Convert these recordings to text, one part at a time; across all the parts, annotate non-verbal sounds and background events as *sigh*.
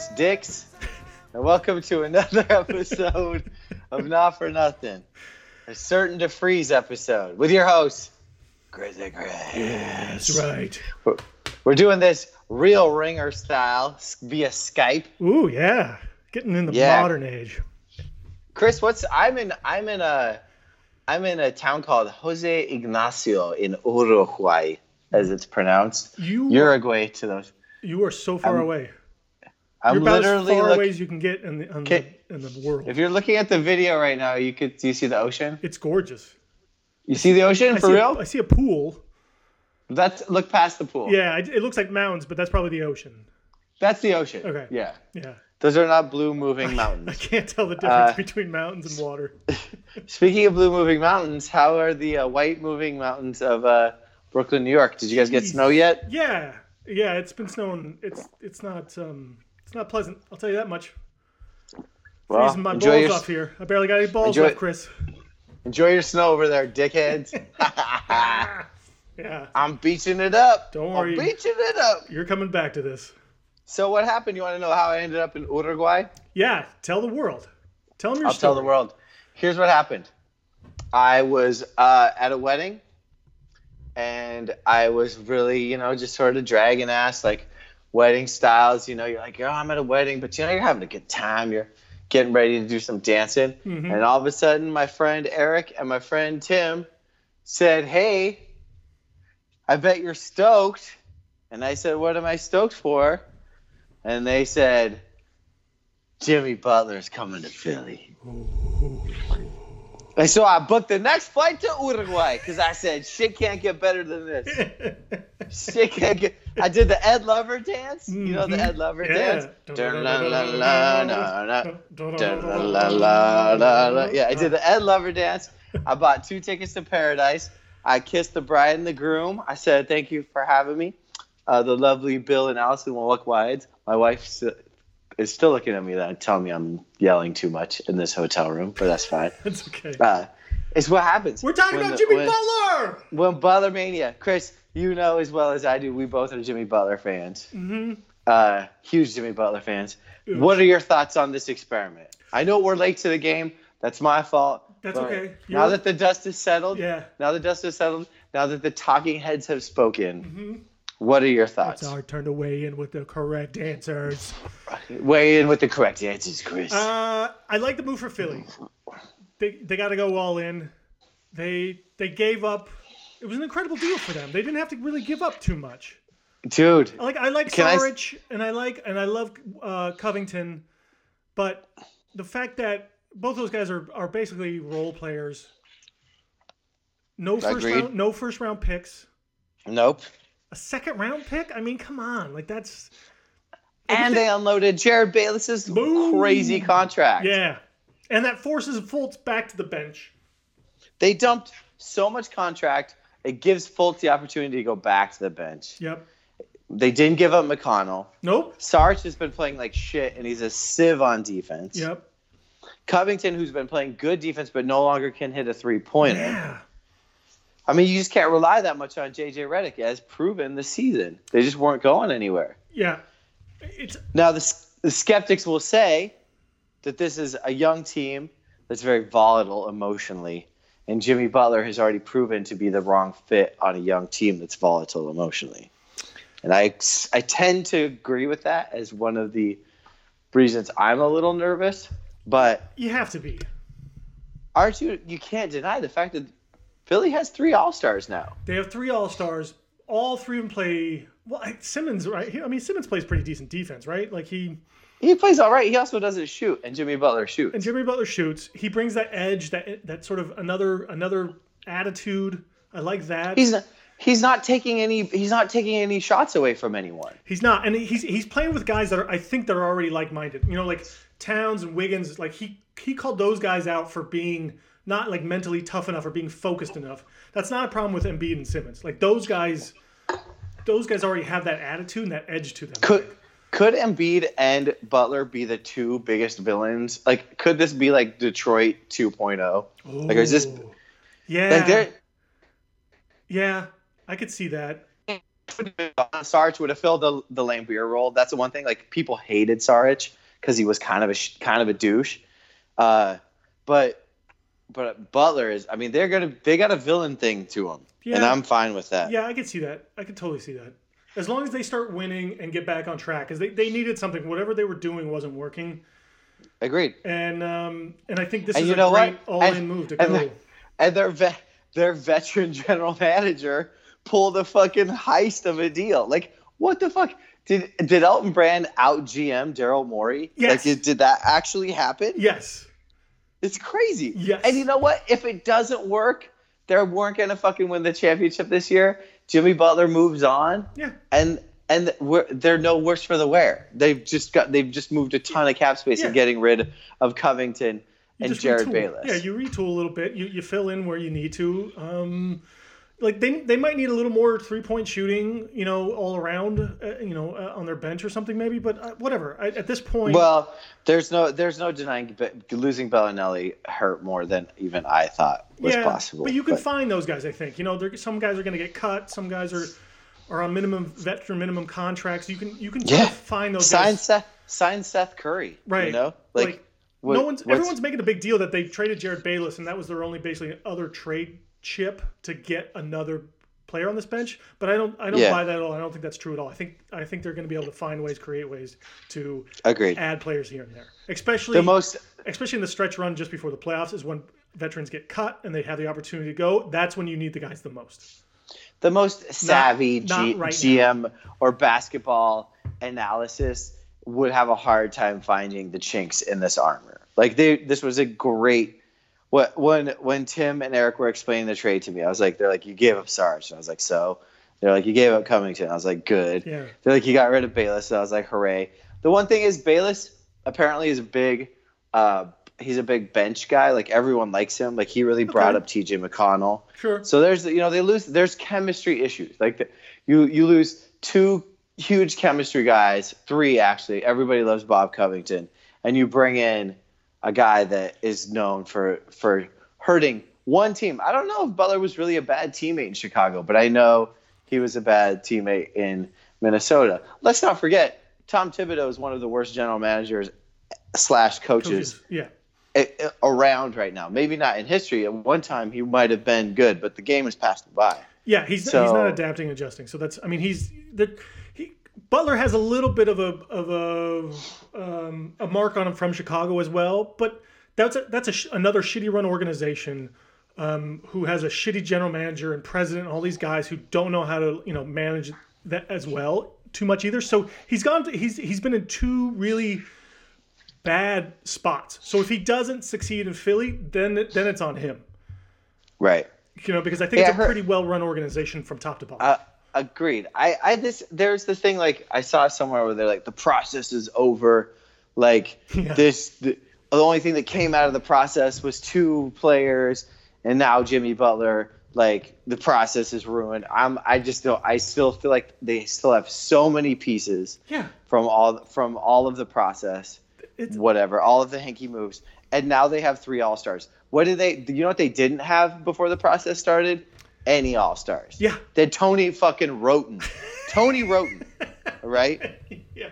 sports dicks, and welcome to another *laughs* episode of Not for Nothing, a certain to freeze episode with your host, Grizzly Chris. That's right. We're- We're doing this real ringer style via Skype. Ooh, yeah. Getting in the Yeah. modern age. Chris, what's I'm in I'm in a I'm in a town called Jose Ignacio in Uruguay, as it's pronounced. You Uruguay to those. you are so far I'm away. I'm You're about as far look- away as you can get in the, in the, in the world. If you're looking at the video right now, you could do you see the ocean? it's gorgeous. You see the ocean I for see real? A, I see a pool. That's look past the pool. Yeah, it, it looks like mountains, but that's probably the ocean. That's the ocean. Okay. Yeah. Yeah. Those are not blue moving *laughs* mountains. I can't tell the difference Uh, between mountains and water. *laughs* Speaking of blue moving mountains, how are the uh, white moving mountains of uh, Brooklyn, New York? Did you guys get snow yet? Yeah. Yeah, it's been snowing. It's it's not um it's not pleasant. I'll tell you that much. Well, Freezing my balls your off here. I barely got any balls Enjoy- left, Chris. enjoy your snow over there, dickheads. *laughs* *laughs* Yeah. I'm beaching it up. Don't worry. I'm beaching it up. You're coming back to this. So what happened? You want to know how I ended up in Uruguay? Yeah, tell the world. Tell them your story. I'll story. tell the world. Here's what happened. I was uh, at a wedding, and I was really, you know, just sort of dragging ass, like wedding styles. You know, you're like, oh, I'm at a wedding, but you know, you're having a good time. You're getting ready to do some dancing, Mhm. and all of a sudden, my friend Eric and my friend Tim said, "Hey, I bet you're stoked." And I said, "What am I stoked for?" And they said, "Jimmy Butler's coming to Philly." And so I booked the next flight to Uruguay because I said shit can't get better than this. Shit can't get. I did the Ed Lover dance. You know the Mhm. Ed Lover dance. Yeah, I did the Ed Lover dance. I bought two tickets to Paradise. I kissed the bride and the groom. I said thank you for having me. Uh, the lovely Bill and Allison will look wide. My wife is still looking at me that telling me I'm yelling too much in this hotel room, but that's fine. *laughs* That's okay. Uh, it's what happens. We're talking about the- Jimmy when- Butler. When Butler Mania, Chris, you know as well as I do, we both are Jimmy Butler fans. hmm Uh, huge Jimmy Butler fans. What are your thoughts on this experiment? I know we're late to the game. That's my fault. That's okay. Now You're- that the dust is settled, Yeah. now the dust is settled, now that the talking heads have spoken, hmm what are your It's thoughts? our turn to weigh in with the correct answers. *laughs* Weigh in with the correct answers, Chris. Uh, I like the move for Philly. They they got to go all in. They they gave up. It was an incredible deal for them. They didn't have to really give up too much. Dude, I like I like Can I and I like and I love uh, Covington, but the fact that both those guys are, are basically role players. No first Agreed. round, no first round picks. nope. A second round pick? I mean, come on, like that's And they unloaded Jerryd Bayless's Boom. crazy contract. yeah, and that forces Fultz back to the bench. They dumped so much contract. It gives Fultz the opportunity to go back to the bench. Yep. They didn't give up McConnell. Nope. Sarge has been playing like shit, and he's a sieve on defense. Yep. Covington, who's been playing good defense but no longer can hit a three pointer. Yeah. I mean, you just can't rely that much on JJ Redick, as proven this season. They just weren't going anywhere. Yeah. It's Now, the, the skeptics will say that this is a young team that's very volatile emotionally, and Jimmy Butler has already proven to be the wrong fit on a young team that's volatile emotionally. And I, I tend to agree with that as one of the reasons I'm a little nervous. But you have to be. aren't you? You can't deny the fact that Philly has three All Stars now. They have three All Stars. All three of them play. Well, Simmons, right? I mean, Simmons plays pretty decent defense, right? Like he He plays all right. He also doesn't shoot, and Jimmy Butler shoots. and Jimmy Butler shoots. He brings that edge, that that sort of another another attitude. I like that. He's not. He's not taking any. He's not taking any shots away from anyone. He's not, and he's he's playing with guys that are I think that are already like minded. You know, like Towns and Wiggins. Like he he called those guys out for being not like mentally tough enough or being focused enough. That's not a problem with Embiid and Simmons. Like those guys, those guys already have that attitude and that edge to them. Could could Embiid and Butler be the two biggest villains? Like, could this be like Detroit 2.0? Like, is this Yeah. like yeah, I could see that. would have been Sarge would have filled the the Laimbeer role. That's the one thing. Like people hated Sarge because he was kind of a kind of a douche. Uh, but but Butler is. I mean, they're gonna they got a villain thing to him, and I'm fine with that. Yeah, I could see that. I could totally see that. As long as they start winning and get back on track, because they, they needed something. Whatever they were doing wasn't working, Agreed. and um, and I think this And is you a know great all-in move to and go. And their vet their veteran *laughs* general manager pulled a fucking heist of a deal. Like what the fuck? Did did Elton Brand out GM Daryl Morey? Yes. Like did that actually happen? yes, It's crazy. Yes. And you know what? If it doesn't work, they weren't gonna fucking win the championship this year. Jimmy Butler moves on, yeah, and and we're, they're no worse for the wear. They've just got they've just moved a ton of cap space Yeah. and getting rid of Covington You and Jerryd retool. Bayless. Yeah, you retool a little bit. You you fill in where you need to. Um, like they they might need a little more three point shooting, you know, all around, uh, you know, uh, on their bench or something maybe. But uh, whatever. I, at this point, Well, there's no there's no denying but losing Belinelli hurt more than even I thought was yeah, possible. but you can find those guys. I think you know, there, some guys are going to get cut. Some guys are are on minimum veteran minimum contracts. You can you can Yeah. find those sign guys. Seth sign Seth Curry. Right. You know, Like, like, what- no one's what's- everyone's making a big deal that they traded Jerryd Bayless, and that was their only basically other trade chip to get another player on this bench. But I don't I don't Yeah. buy that at all. I don't think that's true at all. I think I think they're going to be able to find ways, create ways to agreed. add players here and there. Especially The most especially in the stretch run just before the playoffs is when veterans get cut and they have the opportunity to go. That's when you need the guys the most. the most savvy not G- right GM or basketball analysis would have a hard time finding the chinks in this armor. Like they, this was a great. What when when Tim and Eric were explaining the trade to me, I was like, they're like, you gave up Sarge, and I was like, so. They're like, you gave up Covington. I was like, good. Yeah. They're like, you got rid of Bayless. And I was like, hooray. The one thing is, Bayless apparently is a big, uh, he's a big bench guy. Like everyone likes him. Like he really brought Okay. up T.J. McConnell. Sure. So there's you know they lose there's chemistry issues like the, you you lose two huge chemistry guys three actually everybody loves Bob Covington and you bring in a guy that is known for for hurting one team. I don't know if Butler was really a bad teammate in Chicago, but I know he was a bad teammate in Minnesota. Let's not forget Tom Thibodeau is one of the worst general managers slash coaches Coaches. Yeah. around right now. Maybe not in history. At one time, he might have been good, but the game has passed by. Yeah, he's he's not adapting, and adjusting. So that's I mean he's the he Butler has a little bit of a of a um, a mark on him from Chicago as well, but that's a, that's a sh- another shitty run organization um, who has a shitty general manager and president and all these guys who don't know how to you know manage that as well too much either. So he's gone to, he's he's been in two really bad spots. So if he doesn't succeed in Philly, then then it's on him. Right. You know, because I think Yeah, it's a pretty well run organization from top to bottom. Uh, agreed. I, I this there's the thing like I saw somewhere where they're like the process is over. Like *laughs* Yeah. this, the, the only thing that came out of the process was two players, and now Jimmy Butler. Like the process is ruined. I'm. I just don't. I still feel like they still have so many pieces yeah. from all from all of the process. It's, whatever, all of the Hinkie moves. And now they have three All Stars. What did they? You know what they didn't have before the process started? Any All Stars. Yeah. Had Tony fucking Wroten. *laughs* Tony Wroten. Right. *laughs* yeah.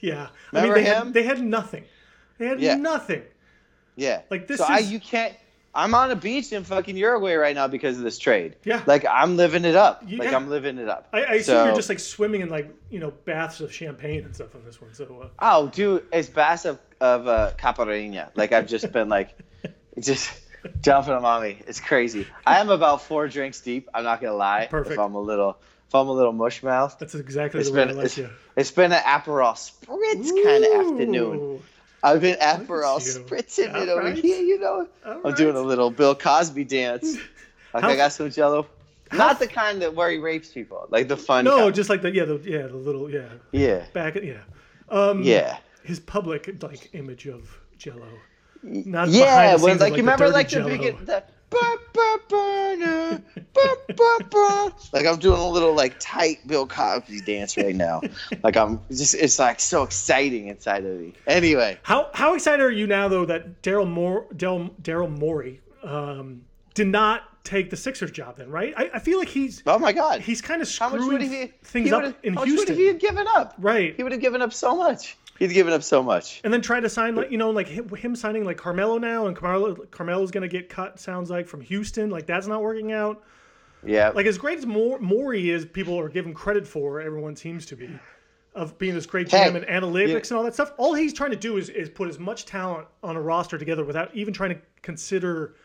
Yeah. I Remember mean, they him? Had, they had nothing. They had Yeah. nothing. Yeah. Like, this So I, is- you can't. I'm on a beach in fucking Uruguay right now because of this trade. Yeah. Like I'm living it up. Like I'm living it up. I, I assume So- you're just like swimming in like you know baths of champagne and stuff on this one. So uh, Oh, dude, it's baths of of uh, Caipirinha. Like I've just been like, *laughs* just jumping on me. It's crazy. I am about four drinks deep. I'm not gonna lie. Perfect. If I'm a little, if I'm a little mush mouth. that's exactly It's the way been I like it's, you. it's been an Aperol spritz kind of afternoon. I've been Aperol spritzing it over Alright. here. You know, I'm Alright. doing a little Bill Cosby dance. *laughs* Like How- I got some Jello. Not the kind that where he rapes people, like the fun. No, kind. just like the yeah, the yeah, the little yeah, yeah, back yeah. Um, yeah. His public like image of Jello. Not yeah, when like of, you remember like the Jell-O. begin the ba, ba, ba, na, ba, ba, ba. like I'm doing a little like tight Bill Cosby dance right now. like I'm just it's like so exciting inside of me. Anyway, How how excited are you now though that Daryl Moore Daryl Daryl Morey um, did not take the Sixers job then, right? I, I feel like he's Oh my God. he's kind of How much would screwing he? things he up in how much Houston. would he have given up? Right. He would have given up so much. He's given up so much. and then try to sign like you know like him, him signing like Carmelo now and Carmelo Carmelo's gonna get cut sounds like from Houston. Like that's not working out. Yeah. like as great as Mor- Morey is people are giving credit for everyone seems to be of being this great GM and analytics you- and all that stuff. All he's trying to do is, is put as much talent on a roster together without even trying to consider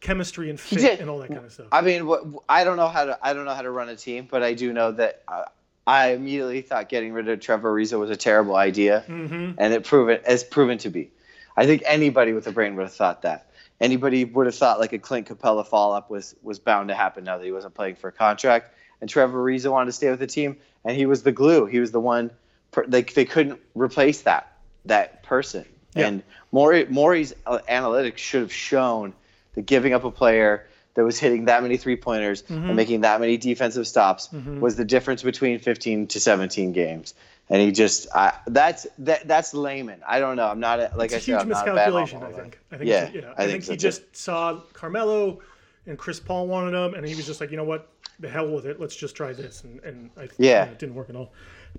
chemistry and fit and all that kind of stuff. I mean, what, I don't know how to I don't know how to run a team, but I do know that uh, I immediately thought getting rid of Trevor Ariza was a terrible idea, Mm-hmm. and it proven has proven to be. I think anybody with a brain would have thought that. Anybody would have thought like a Clint Capela fall up was was bound to happen now that he wasn't playing for a contract, and Trevor Ariza wanted to stay with the team, and he was the glue. He was the one. Per, they they couldn't replace that that person, Yeah. and Morey Morey's uh, analytics should have shown that giving up a player that was hitting that many three pointers Mm-hmm. and making that many defensive stops was the difference between 15 to 17 games. And he just I, that's that that's layman. I don't know. I'm not a, like it's I said. huge I'm not a bad miscalculation. I think. I think. Yeah, a- yeah. I I, think think, so he too. just saw Carmelo and Chris Paul wanted him, and he was just like, you know what, the hell with it. Let's just try this, and and I, Yeah. you know, it didn't work at all.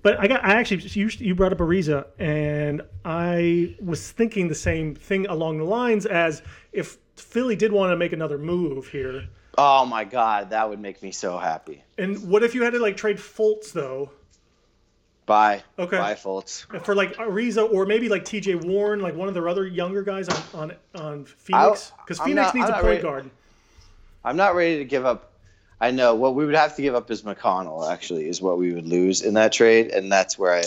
But I got, I actually, you, you brought up Ariza, and I was thinking the same thing along the lines as if Philly did want to make another move here, Oh my god, that would make me so happy. and what if you had to like trade Fultz though? Bye. Okay. Bye, Fultz. For like Ariza or maybe like T.J. Warren, like one of their other younger guys on on, on Phoenix, because Phoenix not- needs I'm a point ready- guard. I'm not ready to give up. I know what we would have to give up is McConnell. Actually, is what we would lose in that trade, and that's where I,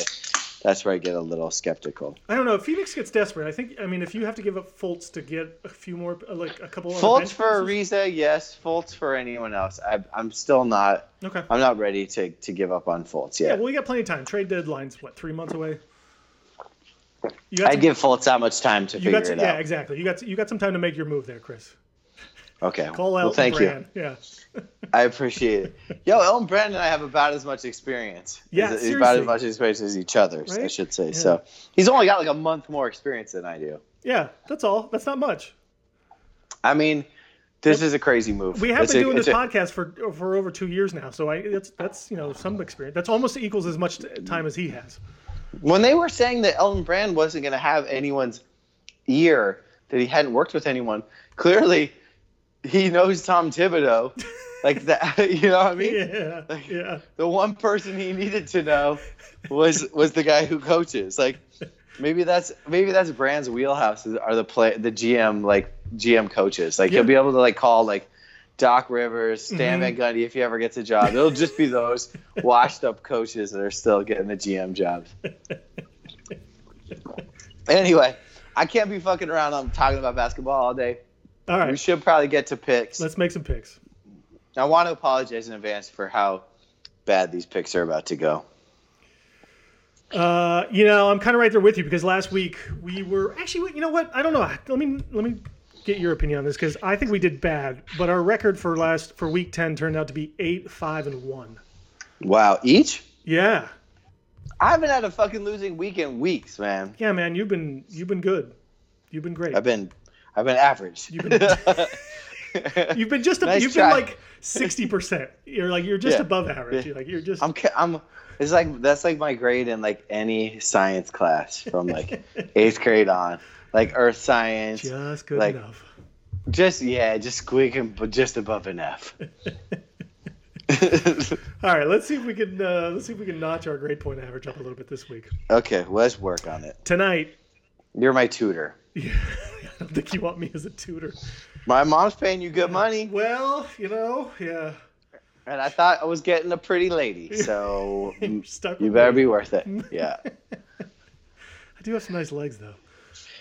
that's where I get a little skeptical. I don't know. If Phoenix gets desperate, I think. I mean, if you have to give up Fultz to get a few more, like a couple. other Fultz for pieces- Ariza, yes. Fultz for anyone else. I, I'm still not. Okay. I'm not ready to, to give up on Fultz Yeah, yet. well, we got plenty of time. Trade deadline's what three months away. You got I'd give Fultz that much time to you figure got some, it yeah, out. exactly. You got you got some time to make your move there, Chris. Okay. Call well, thank you. Yeah. *laughs* I appreciate it. Yo, Elton Brand and I have about as much experience. Yeah, as, about as much experience as each other, I should say. Yeah. So he's only got like a month more experience than I do. Yeah, that's all. That's not much. I mean, this is a crazy move. We have It's been a- doing this a- podcast for for over two years now, so I that's that's you know some experience. That's almost equals as much time as he has. When they were saying that Elton Brand wasn't going to have anyone's ear, that he hadn't worked with anyone, clearly he knows Tom Thibodeau. like that, *laughs* you know what I mean? Yeah, yeah. The one person he needed to know was was the guy who coaches. Like maybe that's maybe that's Brand's wheelhouse are the play the GM like GM coaches. Like Yeah. he'll be able to like call like Doc Rivers, Stan Mhm. Van Gundy if he ever gets a job. It'll just be those washed up coaches that are still getting the GM jobs. *laughs* Anyway, I can't be fucking around. I'm talking about basketball all day. All We right, should probably get to picks. let's make some picks. I want to apologize in advance for how bad these picks are about to go. Uh, you know, I'm kind of right there with you because last week we were actually. You know what? I don't know. Let me let me get your opinion on this because I think we did bad, but our record for last for week ten turned out to be eight, five, and one. Wow, each? Yeah, I haven't had a fucking losing week in weeks, man. yeah, man. You've been you've been good. You've been great. I've been, I've been average. You've been- *laughs* You've been just a, Nice you've try. been like sixty percent. You're like you're just Yeah. above average. You're like you're just I'm, I'm. It's like that's like my grade in like any science class from like *laughs* eighth grade on, like earth science. just good like- enough. Just yeah, just squeaking, but just above an *laughs* F. All right, let's see if we can uh, let's see if we can notch our grade point average up a little bit this week. okay, let's work on it. Tonight, You're my tutor. yeah, I *laughs* don't think you want me as a tutor. My mom's paying you good money, Well, you know, yeah. and I thought I was getting a pretty lady, *laughs* so you better me. be worth it. *laughs* Yeah, I do have some nice legs though.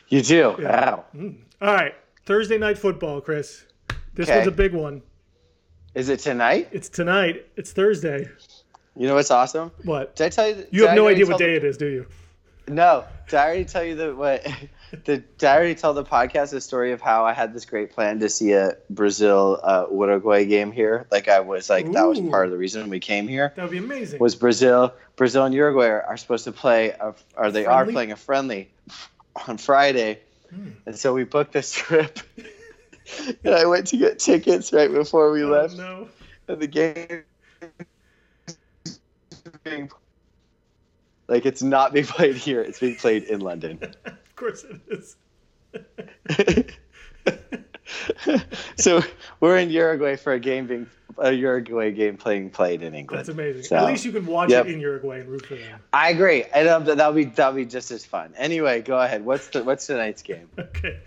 you do. Yeah. Wow. Mm. All right, Thursday night football, Chris. This Okay. one's a big one. Is it tonight? It's tonight. It's Thursday. You know what's awesome? What? Did I tell you? You have I no idea what day it is, do you? No. Did I already tell you the what? *laughs* The, did I already tell the podcast the story of how I had this great plan to see a Brazil uh, Uruguay game here? Like I was like that was part of the reason we came here. That would be amazing. Was Brazil Brazil and Uruguay are, are supposed to play a, or they are playing a friendly *laughs* on Friday, Hmm. and so we booked this trip. *laughs* and I went to get tickets right before we Oh, left, no. and the game being like it's not being played here; it's being played in London. *laughs* Of course it is. *laughs* so we're in Uruguay for a game being a Uruguay game playing played in England. That's amazing. So, At least you can watch yep. it in Uruguay and root for them. I agree, and um, that'll be that'll be just as fun. Anyway, go ahead. What's the what's tonight's game? *laughs* Okay.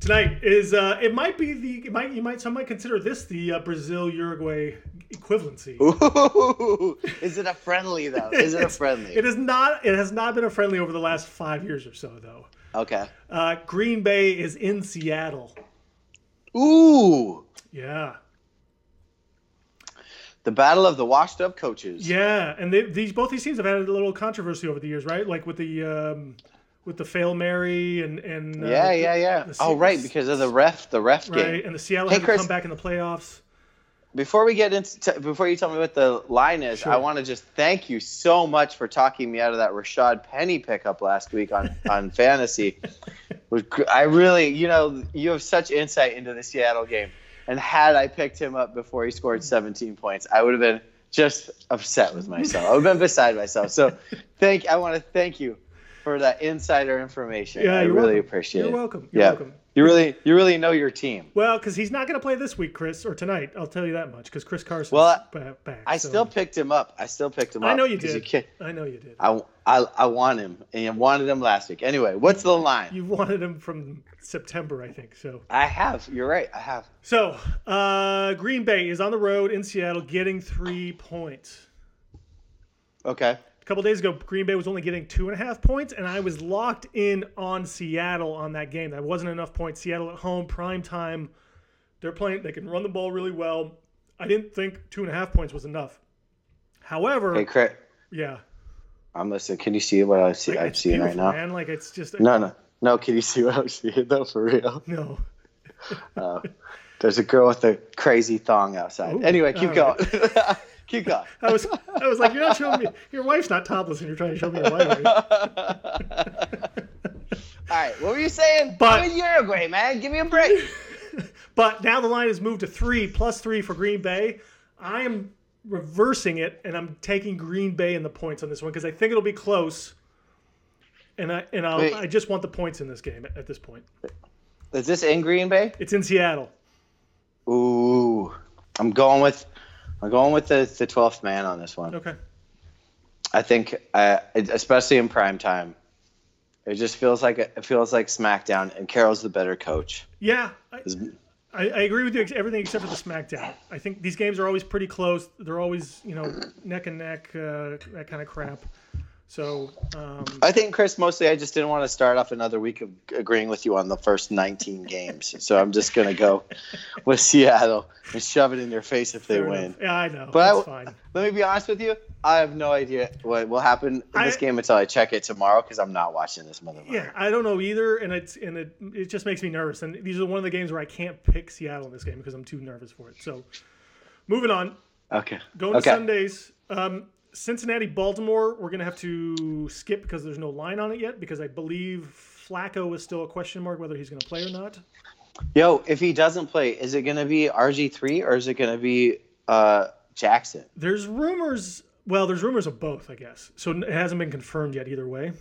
Tonight is uh, it might be the it might you might some might consider this the uh, Brazil Uruguay equivalency. Ooh, *laughs* is it a friendly though? Is it a *laughs* friendly? It is not. It has not been a friendly over the last five years or so, though. Okay. Uh, Green Bay is in Seattle. Ooh, Yeah, the battle of the washed up coaches. yeah, and they, these both these teams have had a little controversy over the years, right? Like with the um, with the fail Mary and and uh, Yeah, yeah, yeah. the Oh, right, because of the ref, the ref game. right, and the Seattle Hey, Chris. come back in the playoffs. Before we get into, t- before you tell me what the line is, Sure. I want to just thank you so much for talking me out of that Rashad Penny pickup last week on *laughs* on fantasy. I really, you know, you have such insight into the Seattle game, and had I picked him up before he scored 17 points, I would have been just upset with myself. I would have been beside myself. So, thank, I want to thank you for that insider information. Yeah, I you're really welcome. appreciate You're it. welcome. You're yeah, welcome. you really, you really know your team. Well, because he's not going to play this week, Chris, or tonight. I'll tell you that much. Because Chris Carson's Well, ba- back. I so- still picked him up. I still picked him up. I know you did. can't- I know you did. I, I, I want him, and I wanted him last week. Anyway, what's the line? You wanted him from September, I think. So, I have. You're right. I have. so uh, Green Bay is on the road in Seattle, getting three points. Okay. A couple days ago, Green Bay was only getting two and a half points, and I was locked in on Seattle on that game. That wasn't enough points. Seattle at home, prime time. They're playing. They can run the ball really well. I didn't think two and a half points was enough. However, Hey, Craig. yeah, I'm listening. Can you see what I see? like, I'm seeing right now. man. Like it's just No, no, no. Can you see what I'm seeing? No, for real. *laughs* no. Uh, there's a girl with a crazy thong outside. Ooh, anyway, keep going. *laughs* keep going. *laughs* I was, I was like, you're not showing me. Your wife's not topless, and you're trying to show me your wife. *laughs* All right. What were you saying? But- I'm in Uruguay, man. Give me a break. *laughs* But now the line has moved to three plus three for Green Bay. I am reversing it, and I'm taking Green Bay in the points on this one because I think it'll be close. And I and I'll, Wait. I just want the points in this game at, at this point. Is this in Green Bay? It's in Seattle. Ooh, I'm going with. I'm going with the the 12th man on this one. Okay. I think, uh, especially in prime time, it just feels like it feels like SmackDown, and Carroll's the better coach. Yeah, I, I, I agree with you. Everything except for the SmackDown. I think these games are always pretty close. They're always you know neck and neck, uh, that kind of crap. So um, I think, Chris, mostly I just didn't want to start off another week of agreeing with you on the first 19 games. So I'm just going to go *laughs* with Seattle and shove it in your face if they fair win. enough. Yeah, I know. But I- fine. Let me be honest with you. I have no idea what will happen in this I- game until I check it tomorrow because I'm not watching this motherfucker. Yeah, I don't know either, and it's and it it just makes me nervous. And these are one of the games where I can't pick Seattle in this game because I'm too nervous for it. So, moving on, Okay. going okay. to Sundays. Um, Cincinnati, Baltimore. We're gonna have to skip because there's no line on it yet because I believe Flacco is still a question mark whether he's gonna play or not. Yo, if he doesn't play, is it going to be RG3 or is it going to be uh, Jackson? There's rumors. Well, there's rumors of both, I guess. So it hasn't been confirmed yet either way.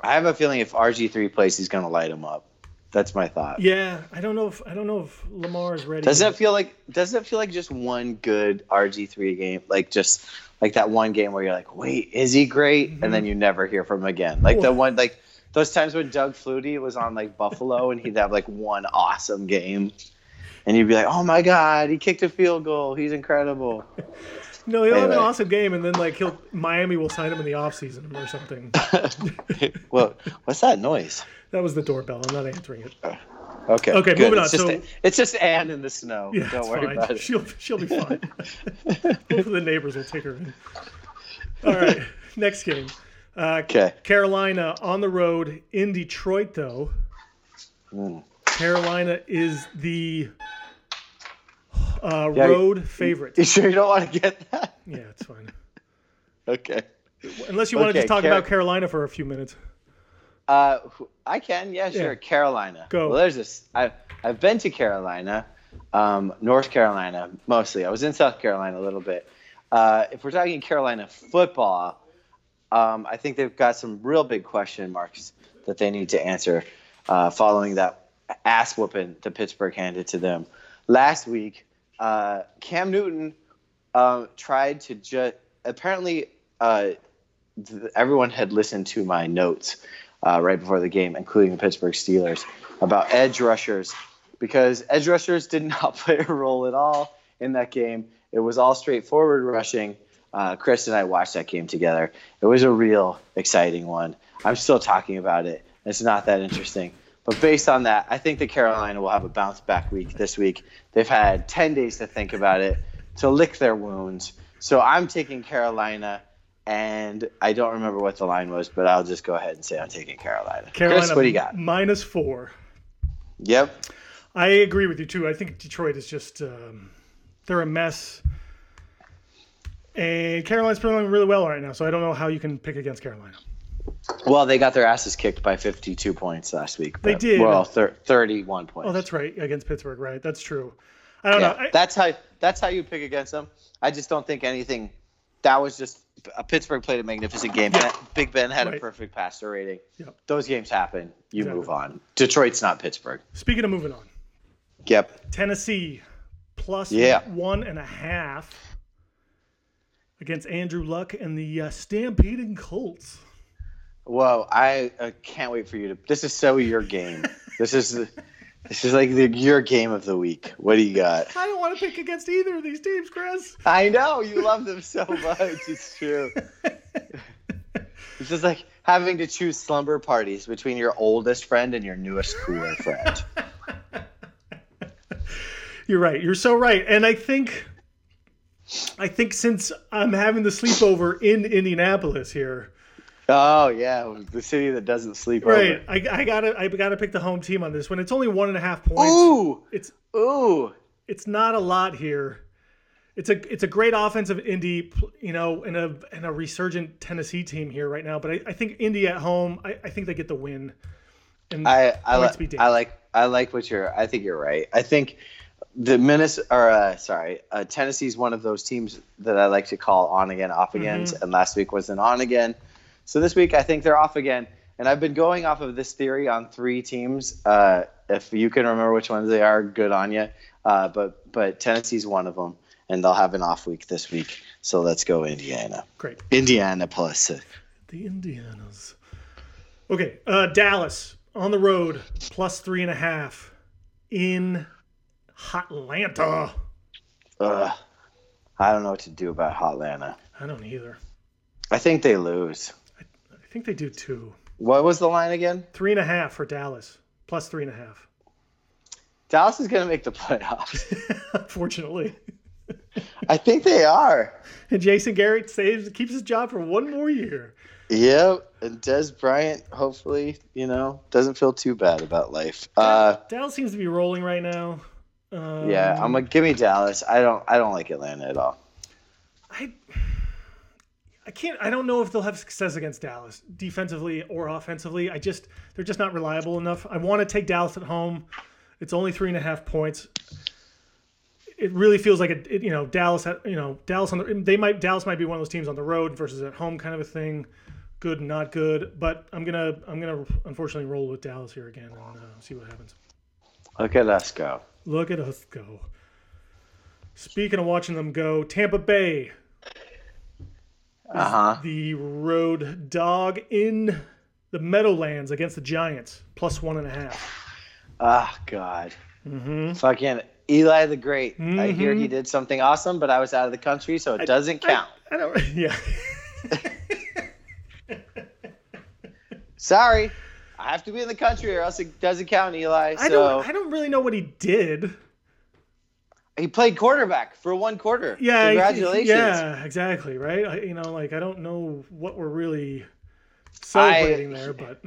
I have a feeling if RG3 plays, he's going to light him up. That's my thought. Yeah, I don't know if I don't know if Lamar is ready. Doesn't it feel like doesn't it feel like just one good RG3 game? Like just like that one game where you're like, wait, is he great? And mm-hmm. then you never hear from him again. Like the one like those times when Doug Flutie was on like Buffalo *laughs* and he'd have like one awesome game. And you'd be like, Oh my god, he kicked a field goal. He's incredible. *laughs* No, he'll have an awesome game, and then like he'll Miami will sign him in the offseason or something. *laughs* well, what's that noise? That was the doorbell. I'm not answering it. Okay. Okay, good. moving on. It's just, So- it's just Anne in the snow. Yeah, Don't worry fine. about it. She'll she'll be *laughs* fine. Hopefully the neighbors will take her in. All right, *laughs* next game. Uh, Okay. Carolina on the road in Detroit, though. Mm. Carolina is the uh, Yeah, road favorite. You sure you don't want to get that? Yeah, it's fine. *laughs* Okay. Unless you want to just talk Car- about Carolina for a few minutes. Uh, I can, yeah, sure. Yeah. Carolina. Go. Well, there's this. I've I've been to Carolina, um, North Carolina mostly. I was in South Carolina a little bit. Uh, if we're talking Carolina football, um, I think they've got some real big question marks that they need to answer uh, following that ass whooping that Pittsburgh handed to them last week. Uh, Cam Newton um, tried to just apparently uh, th- everyone had listened to my notes uh, right before the game, including the Pittsburgh Steelers, about edge rushers because edge rushers did *laughs* not play a role at all in that game. It was all straightforward rushing. Uh, Chris and I watched that game together. It was a real exciting one. I'm still talking about it. It's not that interesting. But based on that, I think that Carolina will have a bounce back week this week. They've had 10 days to think about it, to lick their wounds. So I'm taking Carolina, and I don't remember what the line was, but I'll just go ahead and say I'm taking Carolina. Carolina Chris, what do you got? minus four. Yep. I agree with you too. I think Detroit is just um, they're a mess, and Carolina's playing really well right now. So I don't know how you can pick against Carolina. Well, they got their asses kicked by 52 points last week. They did. Well, thir- 31 points. Oh, that's right against Pittsburgh, right? That's true. I don't yeah, know. I, that's how that's how you pick against them. I just don't think anything. That was just uh, Pittsburgh played a magnificent game. Yeah. Big Ben had Right. a perfect passer rating. Yep. Those games happen. You Exactly. move on. Detroit's not Pittsburgh. speaking of moving on, Yep. Tennessee plus Yeah. one and a half against Andrew Luck and the uh, Stampeding Colts. Whoa, I uh, can't wait for you to. This is so your game. this is this is like the your game of the week. What do you got? I don't want to pick against either of these teams, Chris. I know you love them so much. It's true. it's just like having to choose slumber parties between your oldest friend and your newest cooler friend. You're right. You're so right. And I think I think since I'm having the sleepover in Indianapolis here, Oh yeah, the city that doesn't sleep right? I, I gotta I gotta pick the home team on this one. It's only one and a half points. over. It's Ooh, ooh. it's not a lot here. It's a it's a great offensive Indy, you know, and a and a resurgent Tennessee team here right now. But I, I think Indy at home, I, I think they get the win. And I I, li- be I like I like what you're. I think you're right. I think the Minnesota or uh, sorry, uh, Tennessee's one of those teams that I like to call on again, off again, Mm-hmm. and last week was an on again. So this week I think they're off again, and I've been going off of this theory on three teams. Uh, if you can remember which ones they are, good on you. Uh, but but Tennessee's one of them, and they'll have an off week this week. So let's go Indiana. great. Indiana plus. The Indianas. Okay, uh, Dallas on the road plus three and a half in Hotlanta. Ugh. I don't know what to do about Hotlanta. I don't either. I think they lose. I think they do too. What was the line again? Three and a half for Dallas. Plus three and a half. Dallas is going to make the playoffs. *laughs* *laughs* Unfortunately. I think they are. And Jason Garrett saves keeps his job for one more year. Yep. And Dez Bryant, hopefully, you know, doesn't feel too bad about life. Uh, Dallas seems to be rolling right now. Um, yeah, I'm gonna give me Dallas. I don't. I don't like Atlanta at all. I I can't I don't know if they'll have success against Dallas defensively or offensively. I just they're just not reliable enough. I want to take Dallas at home. It's only three and a half points. It really feels like a it, you know Dallas you know Dallas on the they might Dallas might be one of those teams on the road versus at home kind of a thing. Good and not good, but I'm gonna I'm gonna unfortunately roll with Dallas here again and uh, see what happens. Look at us go. Look at us go. Speaking of watching them go, Tampa Bay Uh huh. the road dog in the Meadowlands against the Giants, plus one and a half. Ah, God. Mm-hmm. Fucking Eli the Great. I hear he did something awesome, but I was out of the country, so it doesn't count. I don't. *laughs* Yeah. *laughs* Sorry. I have to be in the country, or else it doesn't count, Eli. I So don't. I don't really know what he did. He played quarterback for one quarter. Yeah. Congratulations. Yeah. Exactly. Right. I, you know, like I don't know what we're really celebrating there, but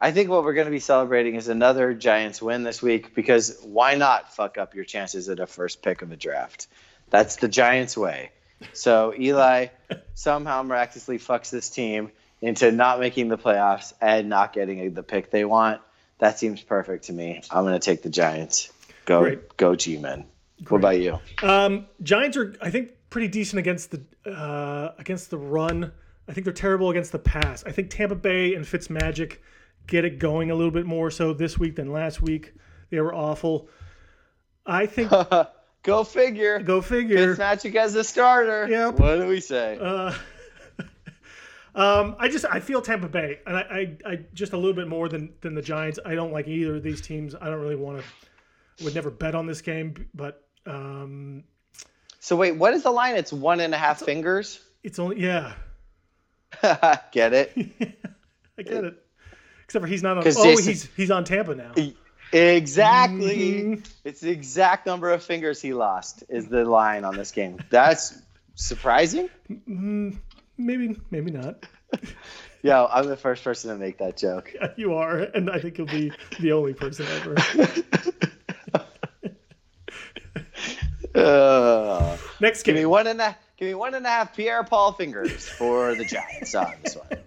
I think what we're going to be celebrating is another Giants win this week because why not fuck up your chances at a first pick of a draft? That's the Giants way. So Eli *laughs* somehow miraculously fucks this team into not making the playoffs and not getting the pick they want. That seems perfect to me. I'm going to take the Giants. Go, Great. go, G-men. What about you? Um, Giants are, I think, pretty decent against the uh, against the run. I think they're terrible against the pass. I think Tampa Bay and Fitzmagic get it going a little bit more so this week than last week. They were awful. I think *laughs* Go figure. go figure. Fitzmagic as a starter. Yep. What do we say? Uh, *laughs* um, I just I feel Tampa Bay, and I, I, I just a little bit more than than the Giants. I don't like either of these teams. I don't really want to. Would never bet on this game, but um, so wait, what is the line? It's one and a half fingers. it's only yeah. *laughs* Get it? *laughs* I get it. Except for he's not on. Oh, Jason- he's he's on Tampa now. Exactly. Mhm. It's the exact number of fingers he lost is the line on this game. That's surprising. Mm, maybe maybe not. *laughs* Yeah, I'm the first person to make that joke. You are, and I think you'll be the only person ever. Uh, Next give me one and a give me one and a half Pierre Paul fingers for the Giants on this one.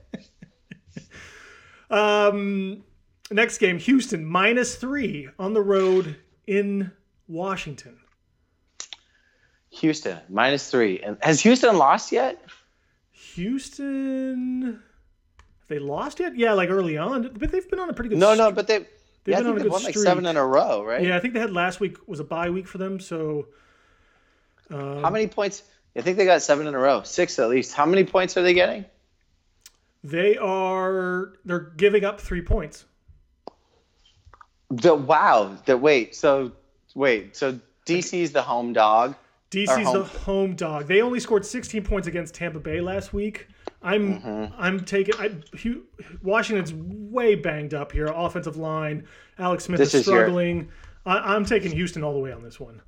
Um, next game. Houston minus three on the road in Washington. Houston minus three. And has Houston lost yet? Houston. Have they lost yet? Yeah, like early on, but they've been on a pretty good. No, str- no, but they. They've yeah, been on a good won like seven in a row, right? Yeah, I think they had last week was a bye week for them. So, um, How many points? I think they got seven in a row, six at least. How many points are they getting? they are they're giving up three points. The wow. The wait. So wait. So DC's the home dog. DC's home- the home dog. They only scored 16 points against Tampa Bay last week. I'm Mm-hmm. I'm taking I, Washington's way banged up here. Offensive line, Alex Smith This is is your- struggling. I, I'm taking Houston all the way on this one.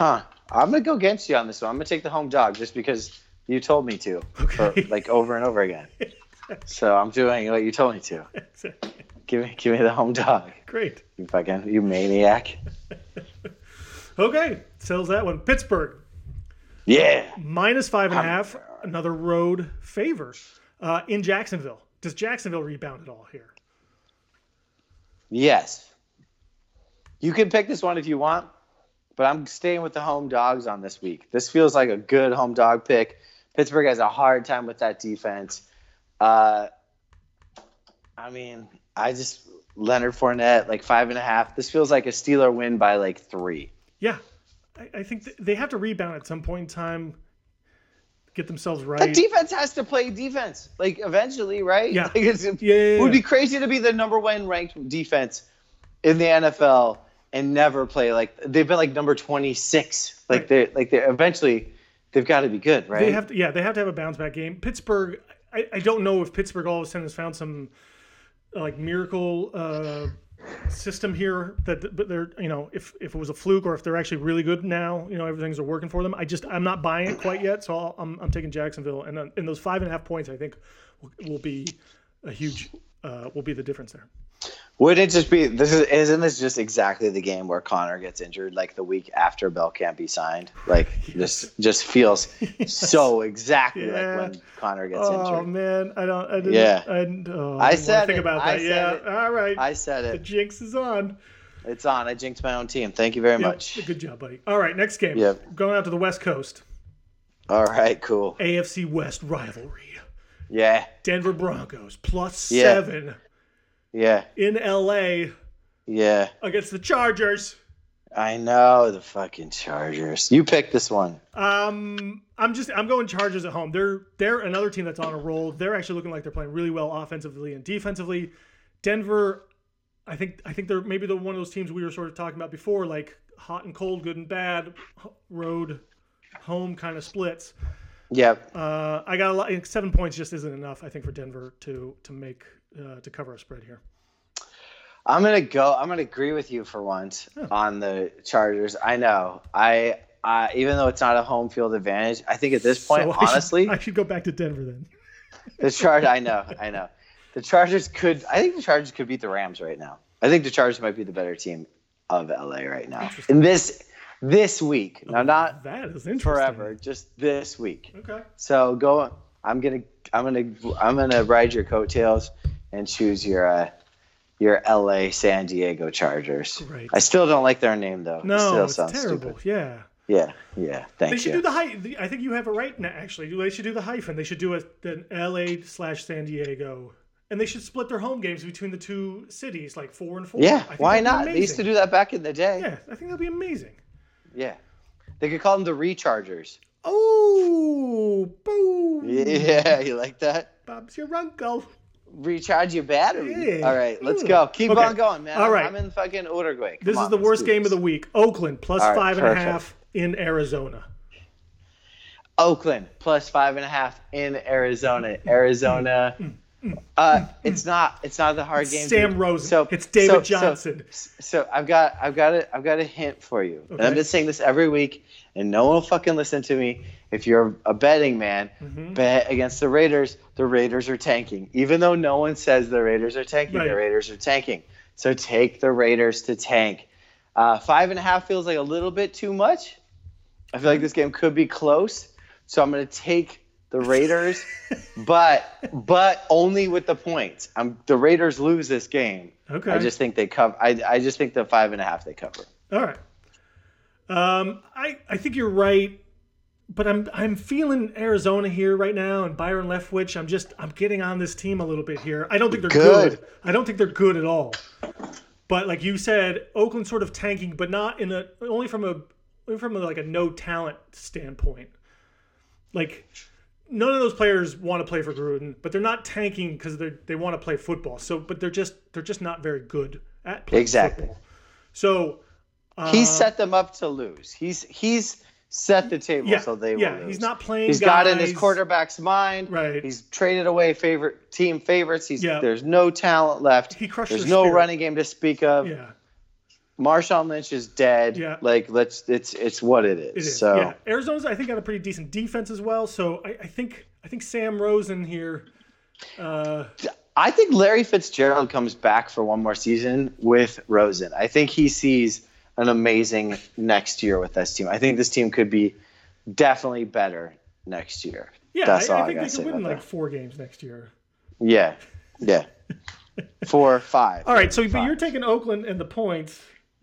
Huh. I'm gonna go against you on this one. I'm gonna take the home dog just because you told me to, Okay. for, like over and over again. So I'm doing what you told me to. *laughs* Give me, give me the home dog. Great. You fucking, you maniac. *laughs* Okay, sells that one. Pittsburgh Yeah. minus five and a half. Another road favor uh, in Jacksonville. Does Jacksonville rebound at all here? Yes. You can pick this one if you want, but I'm staying with the home dogs on this week. This feels like a good home dog pick. Pittsburgh has a hard time with that defense. Uh, I mean, I just Leonard Fournette like five and a half. This feels like a Steeler win by like three. Yeah, I, I think th- they have to rebound at some point in time, get themselves right. The defense has to play defense, like eventually, right? Yeah. Like, it's, Yeah, yeah, It would be crazy to be the number one ranked defense in the NFL and never play like they've been like number twenty six. Like Right. they like they eventually they've got to be good, right? They have to, yeah, they have to have a bounce back game. Pittsburgh, I, I don't know if Pittsburgh all of a sudden has found some uh, like miracle uh, system here that, but they're you know if if it was a fluke or if they're actually really good now, you know everything's working for them. I just I'm not buying it quite yet, so I'll, I'm I'm taking Jacksonville, and then- and those five and a half points I think will, will be a huge uh, will be the difference there. Wouldn't it just be this is isn't this just exactly the game where Conner gets injured like the week after Bell can't be signed? Like this just feels *laughs* so exactly Yeah. like when Conner gets Oh injured. Oh man, I don't. I didn't. Yeah. I, didn't- oh, I I, said think it. about that. yeah. it. All right. I said it. the jinx is on. It's on. I jinxed my own team. Thank you very Yep, much. Good job, buddy. All right, next game. Yep. Going out to the West Coast. All right, cool. AFC West rivalry. Yeah, Denver Broncos plus Yeah. seven yeah, in LA yeah. against the Chargers. I know the fucking Chargers. You picked this one. Um, I'm just I'm going Chargers at home. They're they're another team that's on a roll. They're actually looking like they're playing really well offensively and defensively. Denver, I think I think they're maybe the one of those teams we were sort of talking about before, like hot and cold, good and bad, road, home kind of splits. Yeah. Uh, I got a lot. Seven points just isn't enough, I think, for Denver to to make uh, to cover a spread here. I'm gonna go. I'm gonna agree with you for once on the Chargers. I know. I, I even though it's not a home field advantage, I think at this point, So I should- honestly, I should go back to Denver then. the Chargers. I know. I know. The Chargers could. I think the Chargers could beat the Rams right now. I think the Chargers might be the better team of LA right now in this this week. Now, not That is forever, just this week. Okay. So go I'm gonna I'm gonna I'm gonna ride your coattails and choose your uh, your L.A. San Diego Chargers. Right. I still don't like their name though. it No, still it's sounds terrible. stupid. Yeah. Yeah, yeah. They Thank should you. do the hy- I think you have it right now. Actually, they should do the hyphen. They should do a, an L.A. slash San Diego, and they should split their home games between the two cities, like four and four. I yeah, why not? They used to do that back in the day. Yeah, I think that'd be amazing. Yeah. They could call them the Rechargers. Oh, boom! *laughs* Yeah, you like that? Bob's your uncle. Recharge your battery. Yeah. All right, let's go. Keep Okay. on going, man. All I'm- in fucking Uruguay. Come This on, is the worst game of the week. Oakland plus right, five and a half in Arizona. Oakland plus five and a half in Arizona. Hmm. Arizona. Uh, it's not. It's not the hard game. Sam dude. Rosen. So It's David so- so- Johnson. So, I've got I've got a I've got a hint for you. And I've Okay. been saying this every week, and no one will fucking listen to me. If you're a betting man, Mm-hmm. bet against the Raiders. The Raiders are tanking, even though no one says the Raiders are tanking. Right. The Raiders are tanking. So take the Raiders to tank. Uh, five and a half feels like a little bit too much. I feel like this game could be close, so I'm going to take the Raiders, *laughs* but but only with the points. I'm, the Raiders lose this game. Okay. I just think they cover. I, I just think the five and a half they cover. All right. Um, I I think you're right, but I'm I'm feeling Arizona here right now, and Byron Leftwich. I'm just I'm getting on this team a little bit here. I don't think they're good. Good. I don't think they're good at all. But like you said, Oakland sort of tanking, but not in a only from a from a, like a no talent standpoint. Like none of those players want to play for Gruden, but they're not tanking because they they want to play football. So, but they're just they're just not very good at playing Exactly. football. So uh, He's set them up to lose. He's he's set the table Yeah, so they yeah, will lose. he's not playing He's got in his quarterback's mind. Right. He's traded away favorite team favorites. He's Yeah. there's no talent left. He crushed There's no spirit. running game to speak of. Yeah, Marshawn Lynch is dead. Yeah. Like let's it's it's what it is. it is. So yeah, Arizona's I think got a pretty decent defense as well. So I, I think I think Sam Rosen here. Uh, I think Larry Fitzgerald comes back for one more season with Rosen. I think he sees an amazing next year with this team. I think this team could be definitely better next year. yeah, That's I, all I I think gotta they could win like that. four games next year. Yeah, yeah. *laughs* Four, five. All right, so but you're taking Oakland and the points,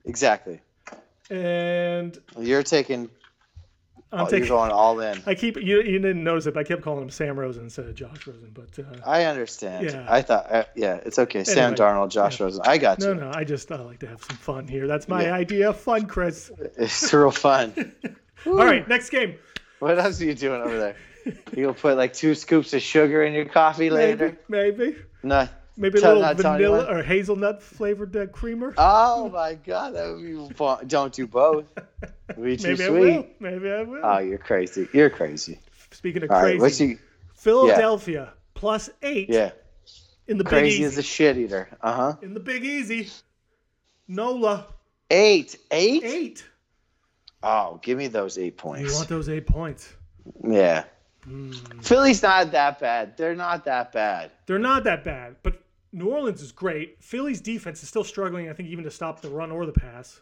exactly. and You're taking. I'm oh, you're taking. going all in. I keep you. You didn't notice it, but I kept calling him Sam Rosen instead of Josh Rosen. But uh, I understand. Yeah. I thought. Uh, yeah, it's okay. Sam Anyway, Darnold, Josh Rosen. I got no, you. no, no. I just I like to have some fun here. That's my Yeah. idea of fun, Chris. *laughs* It's real fun. *laughs* All right, next game. what else are you doing over there? You gonna put like two scoops of sugar in your coffee later? Maybe, maybe, No. Maybe a Tell- little vanilla or hazelnut flavored uh, creamer. Oh my god, that would be fun. Don't do both. Be *laughs* too maybe I sweet. will. Maybe I will. Oh, you're crazy. You're crazy. Speaking of All right, crazy, what's you? Philadelphia plus eight Yeah, in the Big crazy Easy. as a shit eater. Uh huh. in the Big Easy, Nola Eight, eight. eight. Oh, give me those eight points. You want those eight points? Yeah. Hmm. Philly's not that bad. They're not that bad. They're not that bad, but New Orleans is great. Philly's defense is still struggling, I think, even to stop the run or the pass.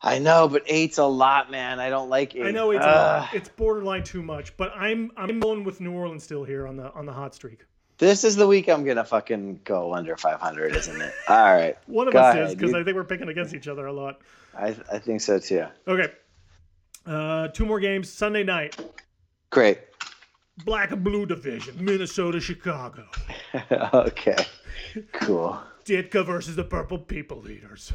I know, but eight's a lot, man. I don't like eight. I know it's Ugh. it's borderline too much, but I'm I'm going with New Orleans still here on the on the hot streak. This is the week I'm gonna fucking go under 500, isn't it? All right. *laughs* One of Go us ahead. is because I think we're picking against each other a lot. I I think so too. Okay, uh, two more games Sunday night. Great. Black and blue division, Minnesota, Chicago. *laughs* okay. Cool. Ditka versus the Purple People Eaters.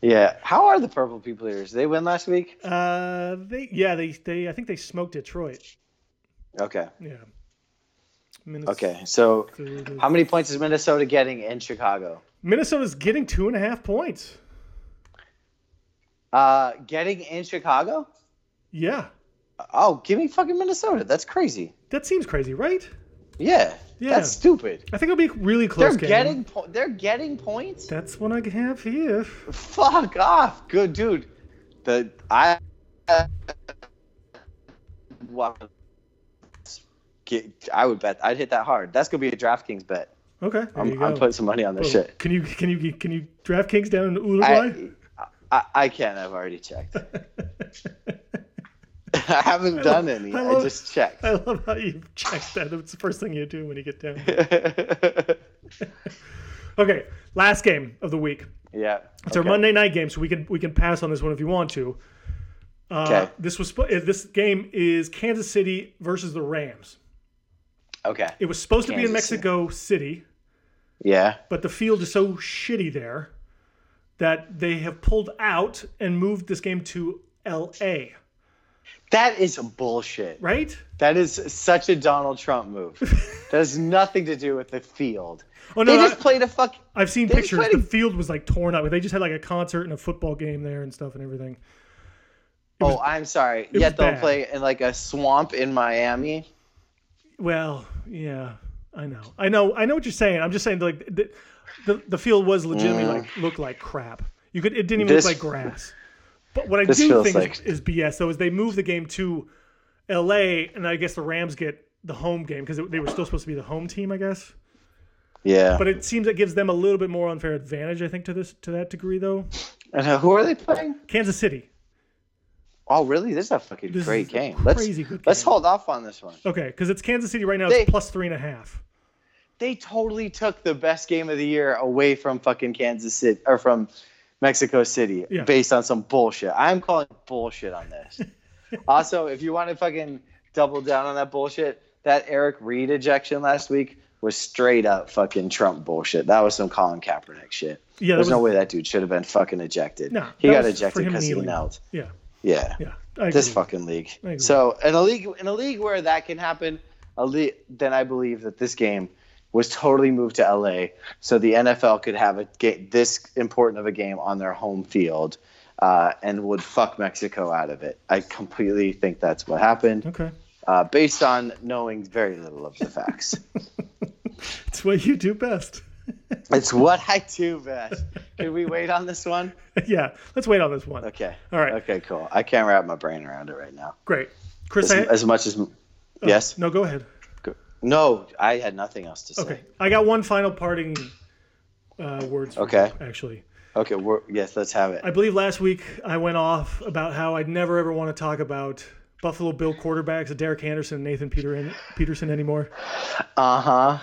Yeah. How are the Purple People Eaters? Did they win last week? Uh, they yeah they they I think they smoked Detroit. Okay. Yeah. Minnesota, Okay. So, how many points is Minnesota getting in Chicago? Minnesota's getting two and a half points. Uh, getting in Chicago? Yeah, Oh, give me fucking Minnesota. That's crazy. that seems crazy, right? Yeah. Yeah. That's stupid. I think it'll be really close They're game. getting po- they're getting points. That's what I have here. Fuck off, good dude. The I. Uh, wow. Get- I would bet I'd hit that hard. That's gonna be a DraftKings bet. Okay, I'm. I'm putting some money on this Boom. shit. Can you can you can you draft Kings down in Uruguay? I, I I can. I've already checked. *laughs* *laughs* I haven't done any. I I, just checked. I love how you checked that. It's the first thing you do when you get down. *laughs* Okay, last game of the week. yeah. It's our Monday night game, so we can we can pass on this one if you want to. Uh, Okay. This was this game is Kansas City versus the Rams. Okay. It was supposed to be in Kansas City. Mexico City, Yeah. but the field is so shitty there that they have pulled out and moved this game to L.A. That is bullshit. Right? That is such a Donald Trump move. *laughs* that has nothing to do with the field. Oh They just I, played a fuck. I've seen pictures. The a- field was like torn up. They just had like a concert and a football game there and stuff and everything. Oh, I'm sorry. Yet they'll bad. play in like a swamp in Miami. Well, yeah, I know, I know, I know what you're saying. I'm just saying, like the the, the field was legitimately mm. like looked like crap. You could, it didn't even This- look like grass. But what I This do think like- is, is BS. though is they move the game to L.A. and I guess the Rams get the home game because they were still supposed to be the home team, I guess. Yeah. But it seems it gives them a little bit more unfair advantage, I think, to this to that degree, though. and uh, who are they playing? Kansas City. Oh, really? This is a fucking This great a game. crazy let's good let's hold off on this one. Okay, because it's Kansas City right now. They- It's plus three and a half. They totally took the best game of the year away from fucking Kansas City or from Mexico City Yeah. based on some bullshit. I'm calling bullshit on this. *laughs* also, if you want to fucking double down on that bullshit, that Eric Reid ejection last week was straight up fucking Trump bullshit. That was some Colin Kaepernick shit. Yeah, There's no way that dude should have been fucking ejected. No, he got ejected because he knelt. Yeah, Yeah. yeah. This fucking league. So in a league in a league where that can happen, a le- then I believe that this game was totally moved to LA so the NFL could have a ga- this important of a game on their home field uh, and would fuck Mexico out of it. I completely think that's what happened Okay, uh, based on knowing very little of the facts. *laughs* it's what you do best. *laughs* it's what I do best. Can we wait on this one? *laughs* yeah, let's wait on this one. Okay. All right. Okay, cool. I can't wrap my brain around it right now. Great, Chris. As, I, as much as yes. no, go ahead. No, I had nothing else to say. Okay, I got one final parting uh, words. For Okay. you, actually, Okay, we're, yes, let's have it. I believe last week I went off about how I'd never ever want to talk about Buffalo Bill quarterbacks, Derek Anderson, and Nathan Peter Peterson anymore. Uh huh.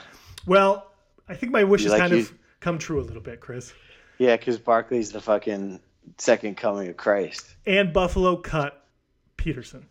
Well, I think my wish has like kind you- of come true a little bit, Chris. Yeah, because Barkley's the fucking second coming of Christ. And Buffalo cut Peterson.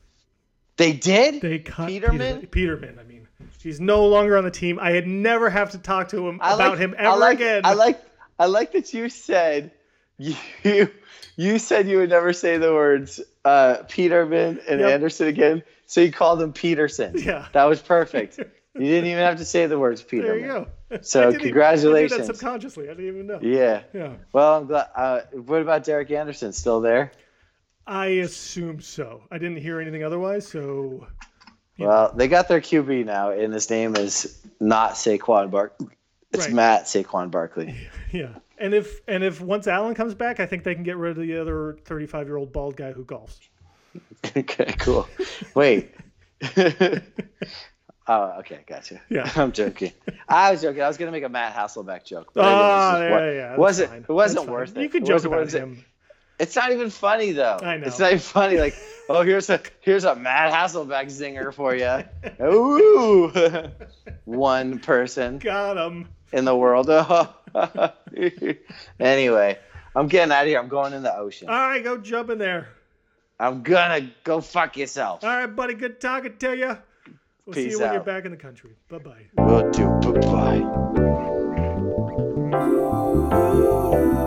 They did. They cut Peterman? Peterson. Peterman. I mean, he's no longer on the team. I had never have to talk to him I about like- him I ever like, again. I like. I like that you said you *laughs* you said you would never say the words uh, Peterman and Yep. Anderson again, so you called him Peterson. Yeah. that was perfect. you didn't even have to say the words Peter. there you go. *laughs* So I didn't even- congratulations. I did that subconsciously. I didn't even know. Yeah. Yeah. Well, I'm glad. Uh, what about Derek Anderson? Still there? I assume so. I didn't hear anything otherwise, so Well, they got their QB now, and his name is not Saquon Bark. It's Right. Matt Saquon Barkley. *laughs* yeah. And if and if once Allen comes back, I think they can get rid of the other 35 year old bald guy who golfs. okay, cool. Wait. *laughs* oh, okay, gotcha. Yeah. *laughs* I'm joking. I was joking. I was gonna make a Matt Hasselbeck joke. But it ah, was yeah, yeah, yeah. wasn't it wasn't That's fine. worth it. You can It joke about it. him. It's not even funny though. I know. It's not even funny. Like, *laughs* oh, here's a here's a Matt Hasselbeck zinger for you. *laughs* Ooh, *laughs* one person. Got him. In the world. anyway, I'm getting out of here. I'm going in the ocean. All right, go jump in there. I'm gonna go fuck yourself. All right, buddy. Good talking to you. We'll Peace see you out. when you're back in the country. Bye bye. Will do. Bye bye.